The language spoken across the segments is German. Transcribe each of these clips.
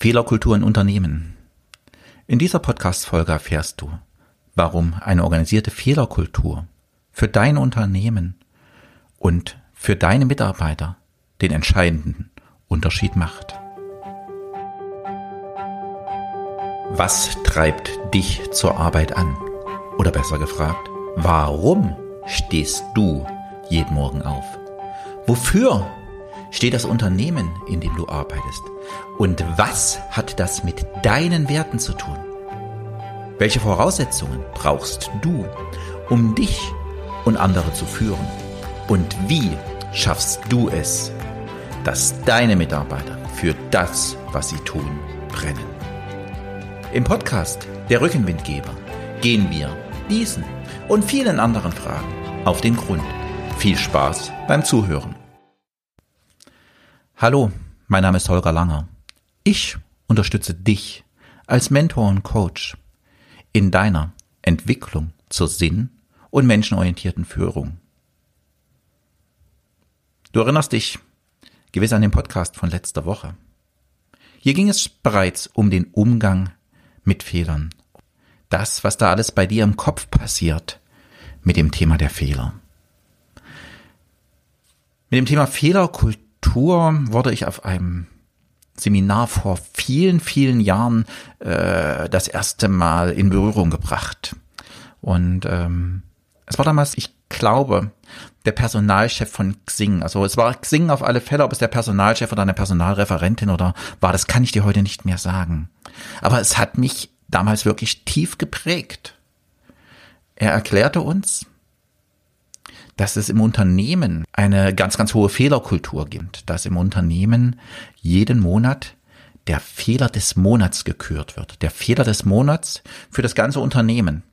Fehlerkultur in Unternehmen. In dieser Podcast-Folge erfährst du, warum eine organisierte Fehlerkultur für dein Unternehmen und für deine Mitarbeiter den entscheidenden Unterschied macht. Was treibt dich zur Arbeit an? Oder besser gefragt, warum stehst du jeden Morgen auf? Wofür steht das Unternehmen, in dem du arbeitest? Und was hat das mit deinen Werten zu tun? Welche Voraussetzungen brauchst du, um dich und andere zu führen? Und wie schaffst du es, dass deine Mitarbeiter für das, was sie tun, brennen? Im Podcast Der Rückenwindgeber gehen wir diesen und vielen anderen Fragen auf den Grund. Viel Spaß beim Zuhören. Hallo, mein Name ist Holger Langer. Ich unterstütze dich als Mentor und Coach in deiner Entwicklung zur sinn- und menschenorientierten Führung. Du erinnerst dich gewiss an den Podcast von letzter Woche. Hier ging es bereits um den Umgang mit Fehlern. Das, was da alles bei dir im Kopf passiert mit dem Thema der Fehler. Mit dem Thema Fehlerkultur wurde ich auf einem Seminar vor vielen, vielen Jahren äh, das erste Mal in Berührung gebracht. Und ähm, es war damals, ich glaube, der Personalchef von Xing. Also es war Xing auf alle Fälle, ob es der Personalchef oder eine Personalreferentin oder war, das kann ich dir heute nicht mehr sagen. Aber es hat mich damals wirklich tief geprägt. Er erklärte uns, dass es im Unternehmen eine ganz, ganz hohe Fehlerkultur gibt, dass im Unternehmen jeden Monat der Fehler des Monats gekürt wird. Der Fehler des Monats für das ganze Unternehmen.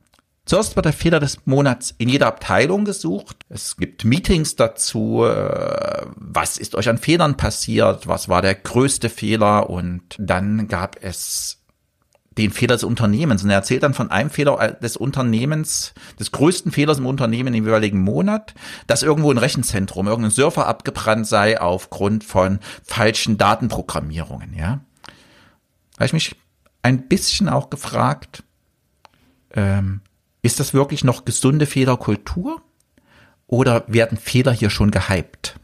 Zuerst wird der Fehler des Monats in jeder Abteilung gesucht. Es gibt Meetings dazu. Äh, was ist euch an Fehlern passiert? Was war der größte Fehler? Und dann gab es den Fehler des Unternehmens. Und er erzählt dann von einem Fehler des Unternehmens, des größten Fehlers im Unternehmen im jeweiligen Monat, dass irgendwo ein Rechenzentrum, irgendein Surfer abgebrannt sei aufgrund von falschen Datenprogrammierungen, ja. Habe ich mich ein bisschen auch gefragt, ähm, ist das wirklich noch gesunde Fehlerkultur? Oder werden Fehler hier schon gehypt?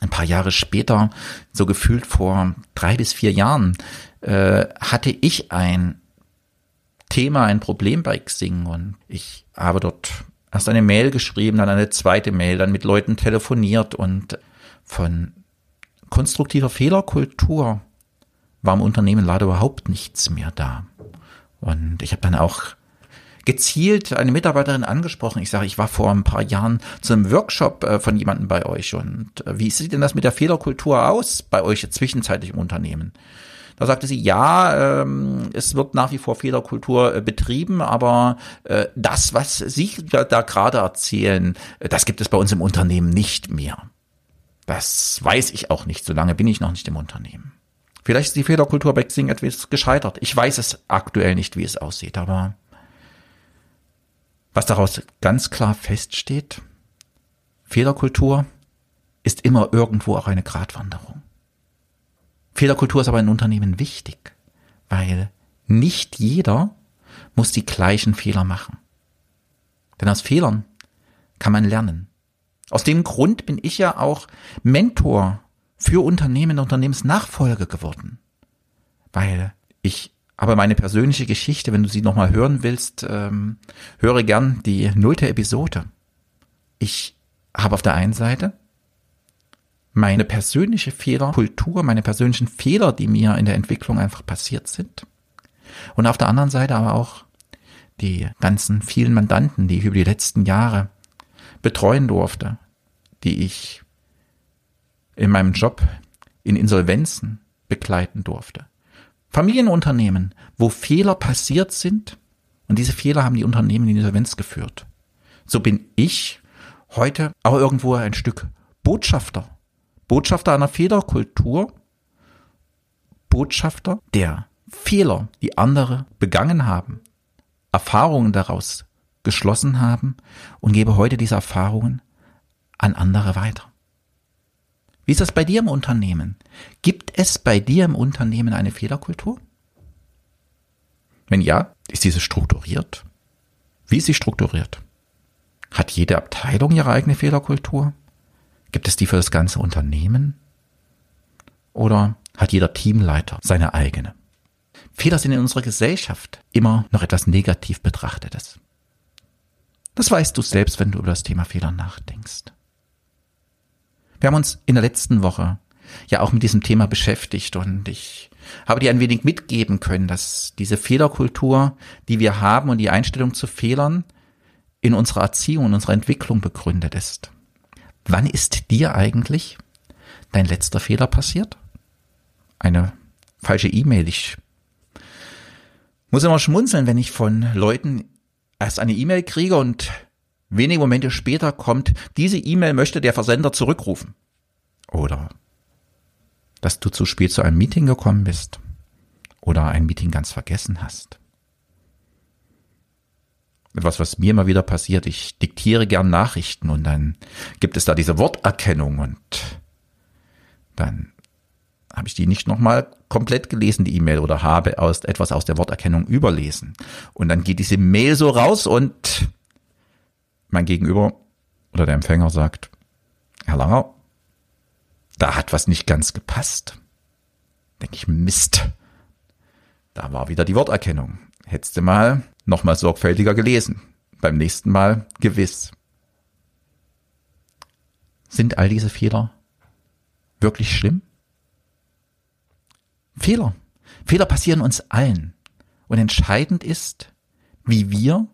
Ein paar Jahre später, so gefühlt vor drei bis vier Jahren, äh, hatte ich ein Thema, ein Problem bei Xing und ich habe dort erst eine Mail geschrieben, dann eine zweite Mail, dann mit Leuten telefoniert und von konstruktiver Fehlerkultur war im Unternehmen leider überhaupt nichts mehr da. Und ich habe dann auch gezielt eine Mitarbeiterin angesprochen. Ich sage, ich war vor ein paar Jahren zu einem Workshop äh, von jemandem bei euch und äh, wie sieht denn das mit der Fehlerkultur aus bei euch zwischenzeitlich im Unternehmen? Da sagte sie, ja, ähm, es wird nach wie vor Fehlerkultur äh, betrieben, aber äh, das, was Sie da, da gerade erzählen, äh, das gibt es bei uns im Unternehmen nicht mehr. Das weiß ich auch nicht, solange bin ich noch nicht im Unternehmen. Vielleicht ist die Fehlerkultur bei Xing etwas gescheitert. Ich weiß es aktuell nicht, wie es aussieht, aber was daraus ganz klar feststeht, Fehlerkultur ist immer irgendwo auch eine Gratwanderung. Fehlerkultur ist aber in Unternehmen wichtig, weil nicht jeder muss die gleichen Fehler machen. Denn aus Fehlern kann man lernen. Aus dem Grund bin ich ja auch Mentor für Unternehmen und Unternehmensnachfolge geworden. Weil ich aber meine persönliche Geschichte, wenn du sie nochmal hören willst, ähm, höre gern die nullte Episode. Ich habe auf der einen Seite meine persönliche Fehlerkultur, meine persönlichen Fehler, die mir in der Entwicklung einfach passiert sind. Und auf der anderen Seite aber auch die ganzen vielen Mandanten, die ich über die letzten Jahre betreuen durfte, die ich in meinem Job in Insolvenzen begleiten durfte. Familienunternehmen, wo Fehler passiert sind und diese Fehler haben die Unternehmen in Insolvenz geführt. So bin ich heute auch irgendwo ein Stück Botschafter. Botschafter einer Fehlerkultur. Botschafter der Fehler, die andere begangen haben, Erfahrungen daraus geschlossen haben und gebe heute diese Erfahrungen an andere weiter. Wie ist das bei dir im Unternehmen? Gibt es bei dir im Unternehmen eine Fehlerkultur? Wenn ja, ist diese strukturiert? Wie ist sie strukturiert? Hat jede Abteilung ihre eigene Fehlerkultur? Gibt es die für das ganze Unternehmen? Oder hat jeder Teamleiter seine eigene? Fehler sind in unserer Gesellschaft immer noch etwas negativ betrachtetes. Das weißt du selbst, wenn du über das Thema Fehler nachdenkst. Wir haben uns in der letzten Woche ja auch mit diesem Thema beschäftigt und ich habe dir ein wenig mitgeben können, dass diese Fehlerkultur, die wir haben und die Einstellung zu Fehlern in unserer Erziehung, in unserer Entwicklung begründet ist. Wann ist dir eigentlich dein letzter Fehler passiert? Eine falsche E-Mail. Ich muss immer schmunzeln, wenn ich von Leuten erst eine E-Mail kriege und wenige Momente später kommt, diese E-Mail möchte der Versender zurückrufen. Oder dass du zu spät zu einem Meeting gekommen bist oder ein Meeting ganz vergessen hast. Etwas, was mir immer wieder passiert, ich diktiere gern Nachrichten und dann gibt es da diese Worterkennung und dann habe ich die nicht nochmal komplett gelesen, die E-Mail, oder habe aus, etwas aus der Worterkennung überlesen. Und dann geht diese Mail so raus und mein Gegenüber oder der Empfänger sagt, Herr Langer, da hat was nicht ganz gepasst. Denke ich, Mist. Da war wieder die Worterkennung. Hättest du mal nochmal sorgfältiger gelesen. Beim nächsten Mal gewiss. Sind all diese Fehler wirklich schlimm? Fehler. Fehler passieren uns allen. Und entscheidend ist, wie wir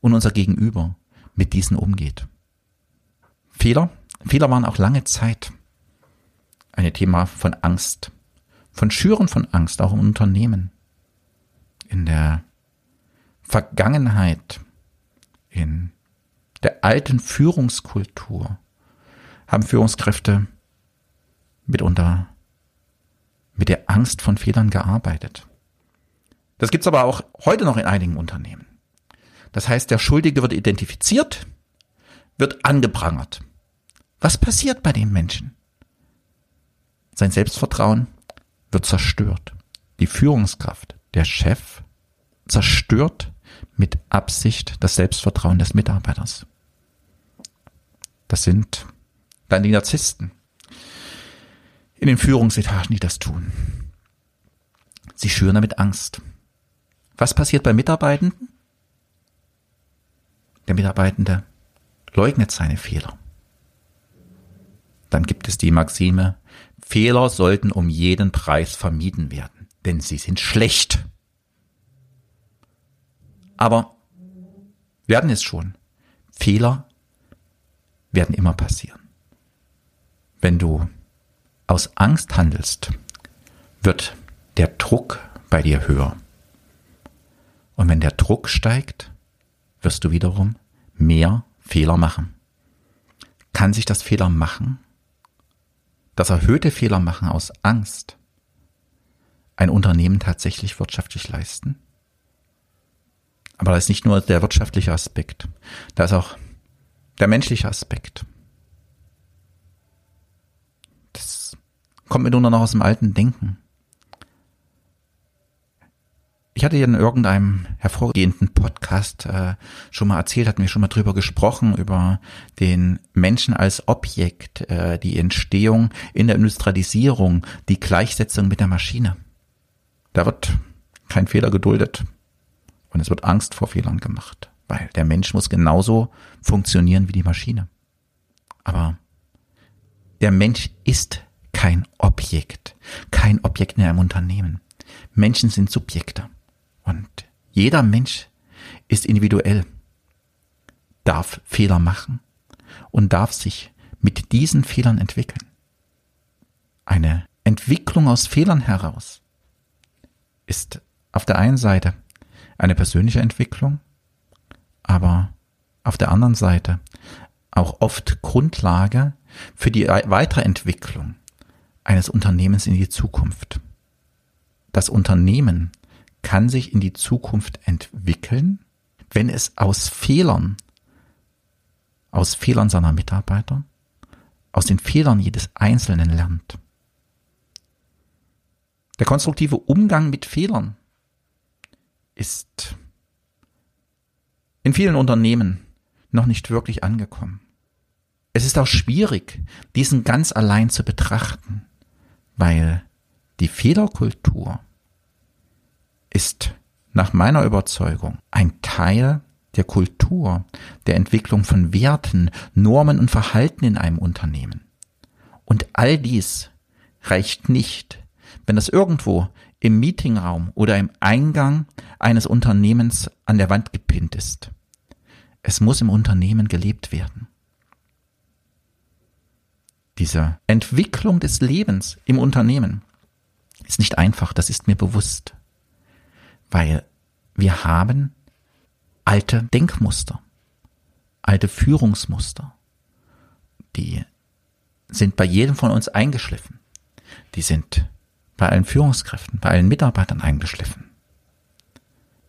und unser Gegenüber mit diesen umgeht. Fehler. Fehler waren auch lange Zeit ein Thema von Angst, von Schüren von Angst, auch im Unternehmen. In der Vergangenheit, in der alten Führungskultur haben Führungskräfte mitunter mit der Angst von Fehlern gearbeitet. Das gibt's aber auch heute noch in einigen Unternehmen. Das heißt, der Schuldige wird identifiziert, wird angeprangert. Was passiert bei dem Menschen? Sein Selbstvertrauen wird zerstört. Die Führungskraft, der Chef, zerstört mit Absicht das Selbstvertrauen des Mitarbeiters. Das sind dann die Narzissten in den Führungsetagen, die das tun. Sie schüren damit Angst. Was passiert bei Mitarbeitenden? Der Mitarbeitende leugnet seine Fehler. Dann gibt es die Maxime, Fehler sollten um jeden Preis vermieden werden, denn sie sind schlecht. Aber werden es schon. Fehler werden immer passieren. Wenn du aus Angst handelst, wird der Druck bei dir höher. Und wenn der Druck steigt, wirst du wiederum mehr Fehler machen. Kann sich das Fehler machen das erhöhte Fehler machen aus Angst ein Unternehmen tatsächlich wirtschaftlich leisten? Aber da ist nicht nur der wirtschaftliche Aspekt, da ist auch der menschliche Aspekt. Das kommt mitunter noch aus dem alten Denken. Ich hatte ja in irgendeinem hervorgehenden Podcast äh, schon mal erzählt, hatten wir schon mal drüber gesprochen, über den Menschen als Objekt, äh, die Entstehung in der Industrialisierung, die Gleichsetzung mit der Maschine. Da wird kein Fehler geduldet und es wird Angst vor Fehlern gemacht, weil der Mensch muss genauso funktionieren wie die Maschine. Aber der Mensch ist kein Objekt, kein Objekt in einem Unternehmen. Menschen sind Subjekte. Und jeder Mensch ist individuell, darf Fehler machen und darf sich mit diesen Fehlern entwickeln. Eine Entwicklung aus Fehlern heraus ist auf der einen Seite eine persönliche Entwicklung, aber auf der anderen Seite auch oft Grundlage für die Weiterentwicklung eines Unternehmens in die Zukunft. Das Unternehmen kann sich in die Zukunft entwickeln, wenn es aus Fehlern, aus Fehlern seiner Mitarbeiter, aus den Fehlern jedes Einzelnen lernt. Der konstruktive Umgang mit Fehlern ist in vielen Unternehmen noch nicht wirklich angekommen. Es ist auch schwierig, diesen ganz allein zu betrachten, weil die Fehlerkultur ist nach meiner Überzeugung ein Teil der Kultur, der Entwicklung von Werten, Normen und Verhalten in einem Unternehmen. Und all dies reicht nicht, wenn das irgendwo im Meetingraum oder im Eingang eines Unternehmens an der Wand gepinnt ist. Es muss im Unternehmen gelebt werden. Diese Entwicklung des Lebens im Unternehmen ist nicht einfach, das ist mir bewusst, weil wir haben alte Denkmuster, alte Führungsmuster, die sind bei jedem von uns eingeschliffen. Die sind bei allen Führungskräften, bei allen Mitarbeitern eingeschliffen.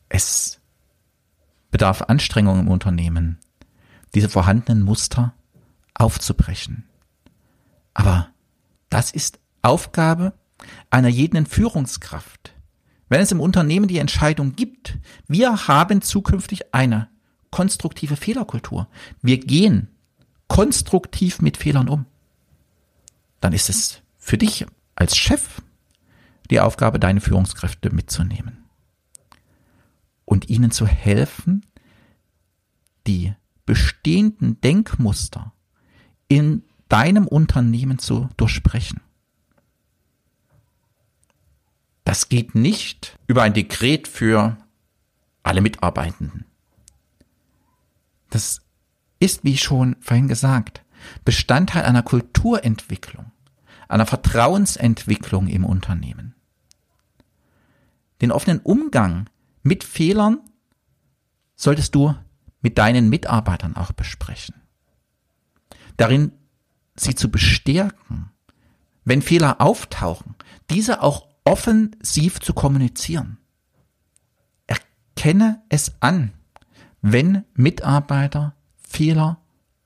Es bedarf Anstrengung im Unternehmen, diese vorhandenen Muster aufzubrechen. Aber das ist Aufgabe einer jeden Führungskraft. Wenn es im Unternehmen die Entscheidung gibt, wir haben zukünftig eine konstruktive Fehlerkultur. Wir gehen konstruktiv mit Fehlern um. Dann ist es für dich als Chef die Aufgabe, deine Führungskräfte mitzunehmen und ihnen zu helfen, die bestehenden Denkmuster in deinem Unternehmen zu durchsprechen. Das geht nicht über ein Dekret für alle Mitarbeitenden. Das ist, wie schon vorhin gesagt, Bestandteil einer Kulturentwicklung, einer Vertrauensentwicklung im Unternehmen. Den offenen Umgang mit Fehlern solltest du mit deinen Mitarbeitern auch besprechen. Darin sie zu bestärken, wenn Fehler auftauchen, diese auch offensiv zu kommunizieren. Erkenne es an, wenn Mitarbeiter Fehler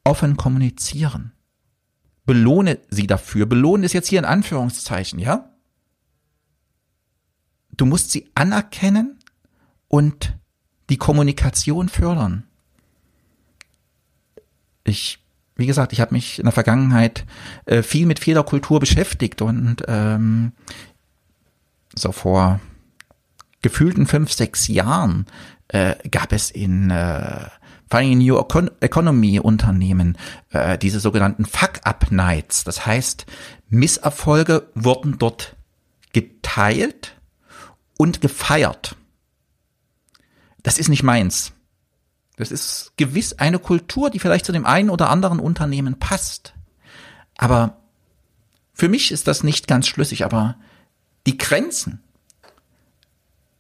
offen kommunizieren. Belohne sie dafür. Belohnen ist jetzt hier in Anführungszeichen, ja? Du musst sie anerkennen und die Kommunikation fördern. Ich, wie gesagt, ich habe mich in der Vergangenheit äh, viel mit Fehlerkultur beschäftigt und ähm, so vor gefühlten fünf, sechs Jahren äh, gab es in äh, vor allem in New Economy Unternehmen äh, diese sogenannten Fuck-Up-Nights. Das heißt, Misserfolge wurden dort geteilt und gefeiert. Das ist nicht meins. Das ist gewiss eine Kultur, die vielleicht zu dem einen oder anderen Unternehmen passt. Aber für mich ist das nicht ganz schlüssig, aber die Grenzen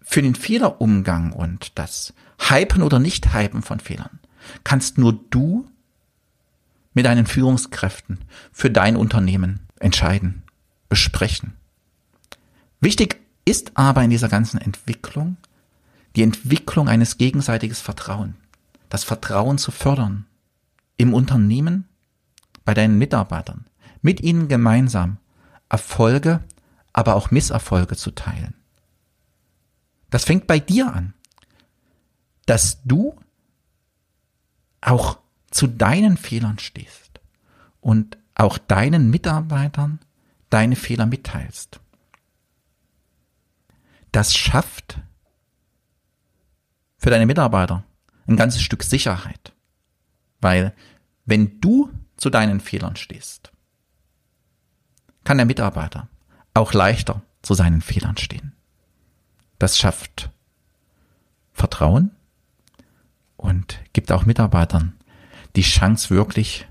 für den Fehlerumgang und das Hypen oder Nicht-Hypen von Fehlern kannst nur du mit deinen Führungskräften für dein Unternehmen entscheiden, besprechen. Wichtig ist aber in dieser ganzen Entwicklung die Entwicklung eines gegenseitiges Vertrauen, das Vertrauen zu fördern im Unternehmen, bei deinen Mitarbeitern, mit ihnen gemeinsam Erfolge aber auch Misserfolge zu teilen. Das fängt bei dir an, dass du auch zu deinen Fehlern stehst und auch deinen Mitarbeitern deine Fehler mitteilst. Das schafft für deine Mitarbeiter ein ganzes Stück Sicherheit, weil wenn du zu deinen Fehlern stehst, kann der Mitarbeiter auch leichter zu seinen Fehlern stehen. Das schafft Vertrauen und gibt auch Mitarbeitern die Chance wirklich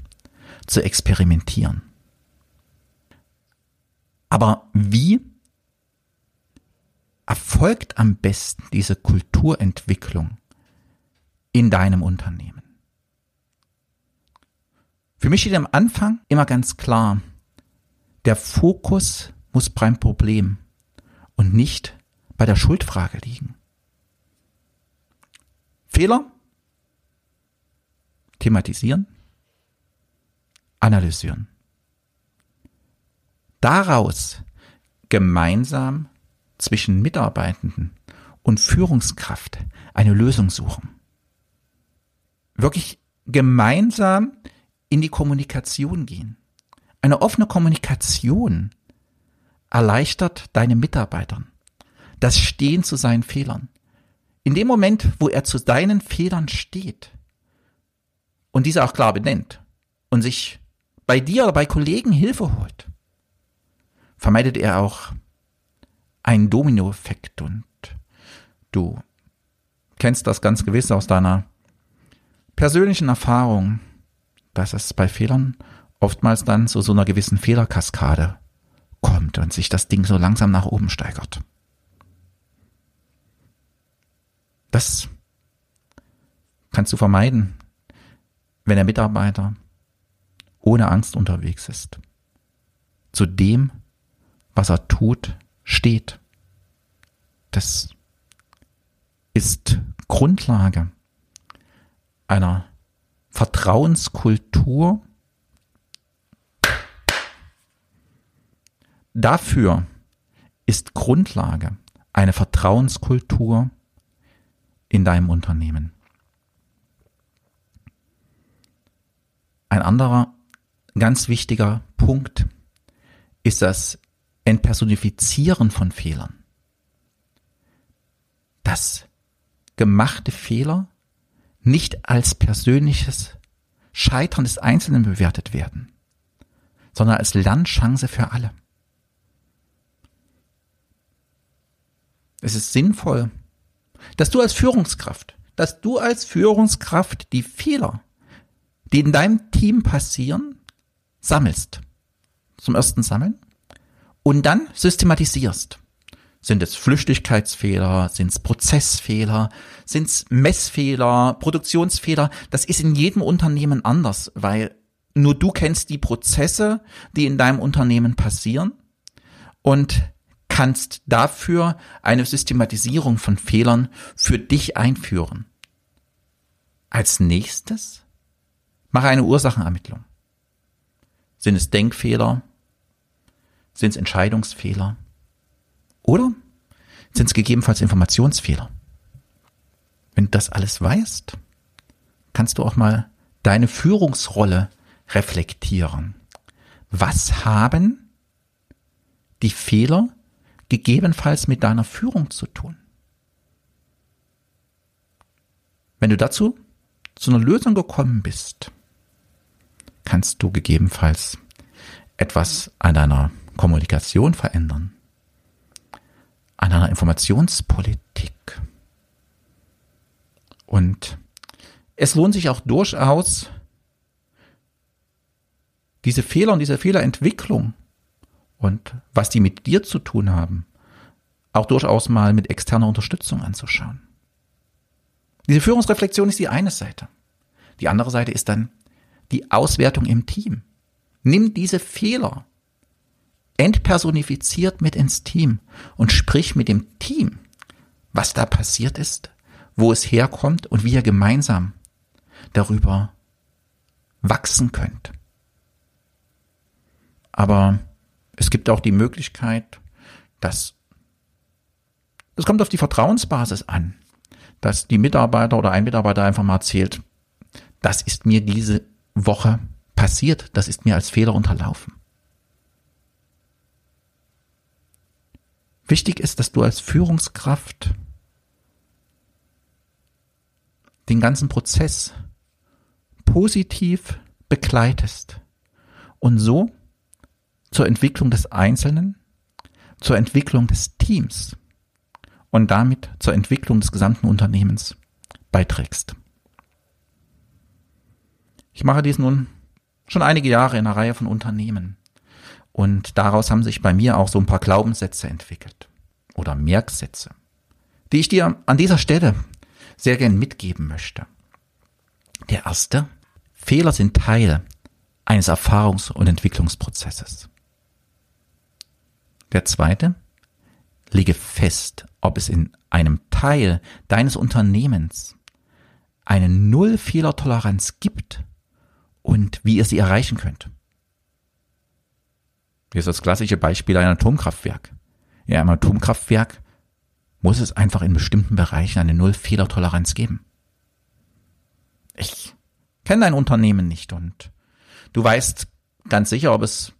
zu experimentieren. Aber wie erfolgt am besten diese Kulturentwicklung in deinem Unternehmen? Für mich steht am Anfang immer ganz klar, der Fokus muss beim Problem und nicht bei der Schuldfrage liegen. Fehler thematisieren, analysieren daraus gemeinsam zwischen Mitarbeitenden und Führungskraft eine Lösung suchen. Wirklich gemeinsam in die Kommunikation gehen. Eine offene Kommunikation erleichtert deine Mitarbeitern das Stehen zu seinen Fehlern. In dem Moment, wo er zu deinen Fehlern steht und diese auch klar benennt und sich bei dir oder bei Kollegen Hilfe holt, vermeidet er auch einen Dominoeffekt und du kennst das ganz gewiss aus deiner persönlichen Erfahrung, dass es bei Fehlern oftmals dann zu so einer gewissen Fehlerkaskade kommt und sich das Ding so langsam nach oben steigert. Das kannst du vermeiden, wenn der Mitarbeiter ohne Angst unterwegs ist. Zu dem, was er tut, steht. Das ist Grundlage einer Vertrauenskultur. Dafür ist Grundlage eine Vertrauenskultur in deinem Unternehmen. Ein anderer ganz wichtiger Punkt ist das Entpersonifizieren von Fehlern. Dass gemachte Fehler nicht als persönliches Scheitern des Einzelnen bewertet werden, sondern als Lernchance für alle. Es ist sinnvoll, dass du als Führungskraft, dass du als Führungskraft die Fehler, die in deinem Team passieren, sammelst. Zum ersten sammeln und dann systematisierst. Sind es Flüchtigkeitsfehler, sind es Prozessfehler, sind es Messfehler, Produktionsfehler? Das ist in jedem Unternehmen anders, weil nur du kennst die Prozesse, die in deinem Unternehmen passieren und kannst dafür eine Systematisierung von Fehlern für dich einführen. Als nächstes mache eine Ursachenermittlung. Sind es Denkfehler? Sind es Entscheidungsfehler? Oder sind es gegebenenfalls Informationsfehler? Wenn du das alles weißt, kannst du auch mal deine Führungsrolle reflektieren. Was haben die Fehler gegebenenfalls mit deiner Führung zu tun. Wenn du dazu zu einer Lösung gekommen bist, kannst du gegebenenfalls etwas an deiner Kommunikation verändern, an deiner Informationspolitik. Und es lohnt sich auch durchaus, diese Fehler und diese Fehlerentwicklung und was die mit dir zu tun haben, auch durchaus mal mit externer Unterstützung anzuschauen. Diese Führungsreflexion ist die eine Seite. Die andere Seite ist dann die Auswertung im Team. Nimm diese Fehler entpersonifiziert mit ins Team und sprich mit dem Team, was da passiert ist, wo es herkommt und wie ihr gemeinsam darüber wachsen könnt. Aber es gibt auch die Möglichkeit, dass das kommt auf die Vertrauensbasis an, dass die Mitarbeiter oder ein Mitarbeiter einfach mal erzählt, das ist mir diese Woche passiert, das ist mir als Fehler unterlaufen. Wichtig ist, dass du als Führungskraft den ganzen Prozess positiv begleitest und so zur Entwicklung des Einzelnen, zur Entwicklung des Teams und damit zur Entwicklung des gesamten Unternehmens beiträgst. Ich mache dies nun schon einige Jahre in einer Reihe von Unternehmen und daraus haben sich bei mir auch so ein paar Glaubenssätze entwickelt oder Merksätze, die ich dir an dieser Stelle sehr gern mitgeben möchte. Der erste, Fehler sind Teil eines Erfahrungs- und Entwicklungsprozesses. Der zweite, lege fest, ob es in einem Teil deines Unternehmens eine Null-Fehlertoleranz gibt und wie ihr sie erreichen könnt. Hier ist das klassische Beispiel ein Atomkraftwerk. Ja, im Atomkraftwerk muss es einfach in bestimmten Bereichen eine Null-Fehlertoleranz geben. Ich kenne dein Unternehmen nicht und du weißt ganz sicher, ob es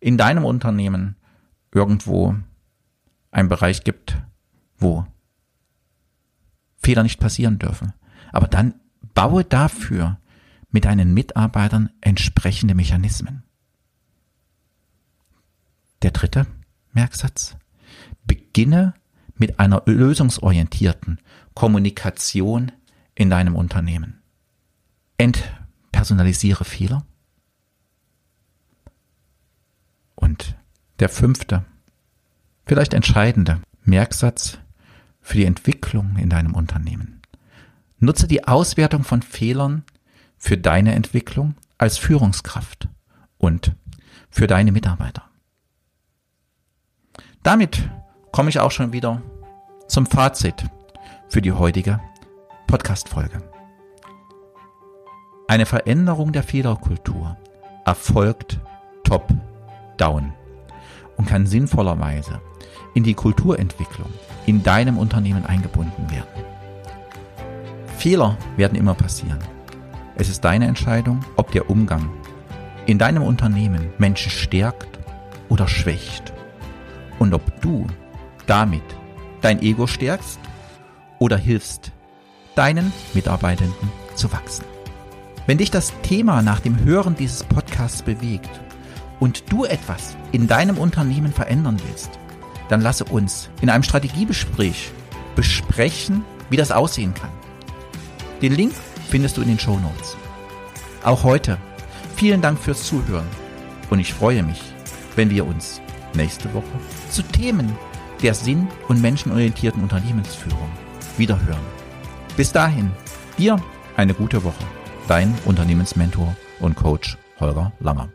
in deinem Unternehmen irgendwo einen Bereich gibt, wo Fehler nicht passieren dürfen. Aber dann baue dafür mit deinen Mitarbeitern entsprechende Mechanismen. Der dritte Merksatz. Beginne mit einer lösungsorientierten Kommunikation in deinem Unternehmen. Entpersonalisiere Fehler. Und der fünfte, vielleicht entscheidende Merksatz für die Entwicklung in deinem Unternehmen. Nutze die Auswertung von Fehlern für deine Entwicklung als Führungskraft und für deine Mitarbeiter. Damit komme ich auch schon wieder zum Fazit für die heutige Podcast-Folge. Eine Veränderung der Fehlerkultur erfolgt top-down und kann sinnvollerweise in die Kulturentwicklung in deinem Unternehmen eingebunden werden. Fehler werden immer passieren. Es ist deine Entscheidung, ob der Umgang in deinem Unternehmen Menschen stärkt oder schwächt und ob du damit dein Ego stärkst oder hilfst deinen Mitarbeitenden zu wachsen. Wenn dich das Thema nach dem Hören dieses Podcasts bewegt und du etwas in deinem Unternehmen verändern willst, dann lasse uns in einem Strategiegespräch besprechen, wie das aussehen kann. Den Link findest du in den Show Notes. Auch heute vielen Dank fürs Zuhören und ich freue mich, wenn wir uns nächste Woche zu Themen der sinn- und menschenorientierten Unternehmensführung wiederhören. Bis dahin, dir eine gute Woche. Dein Unternehmensmentor und Coach Holger Langer.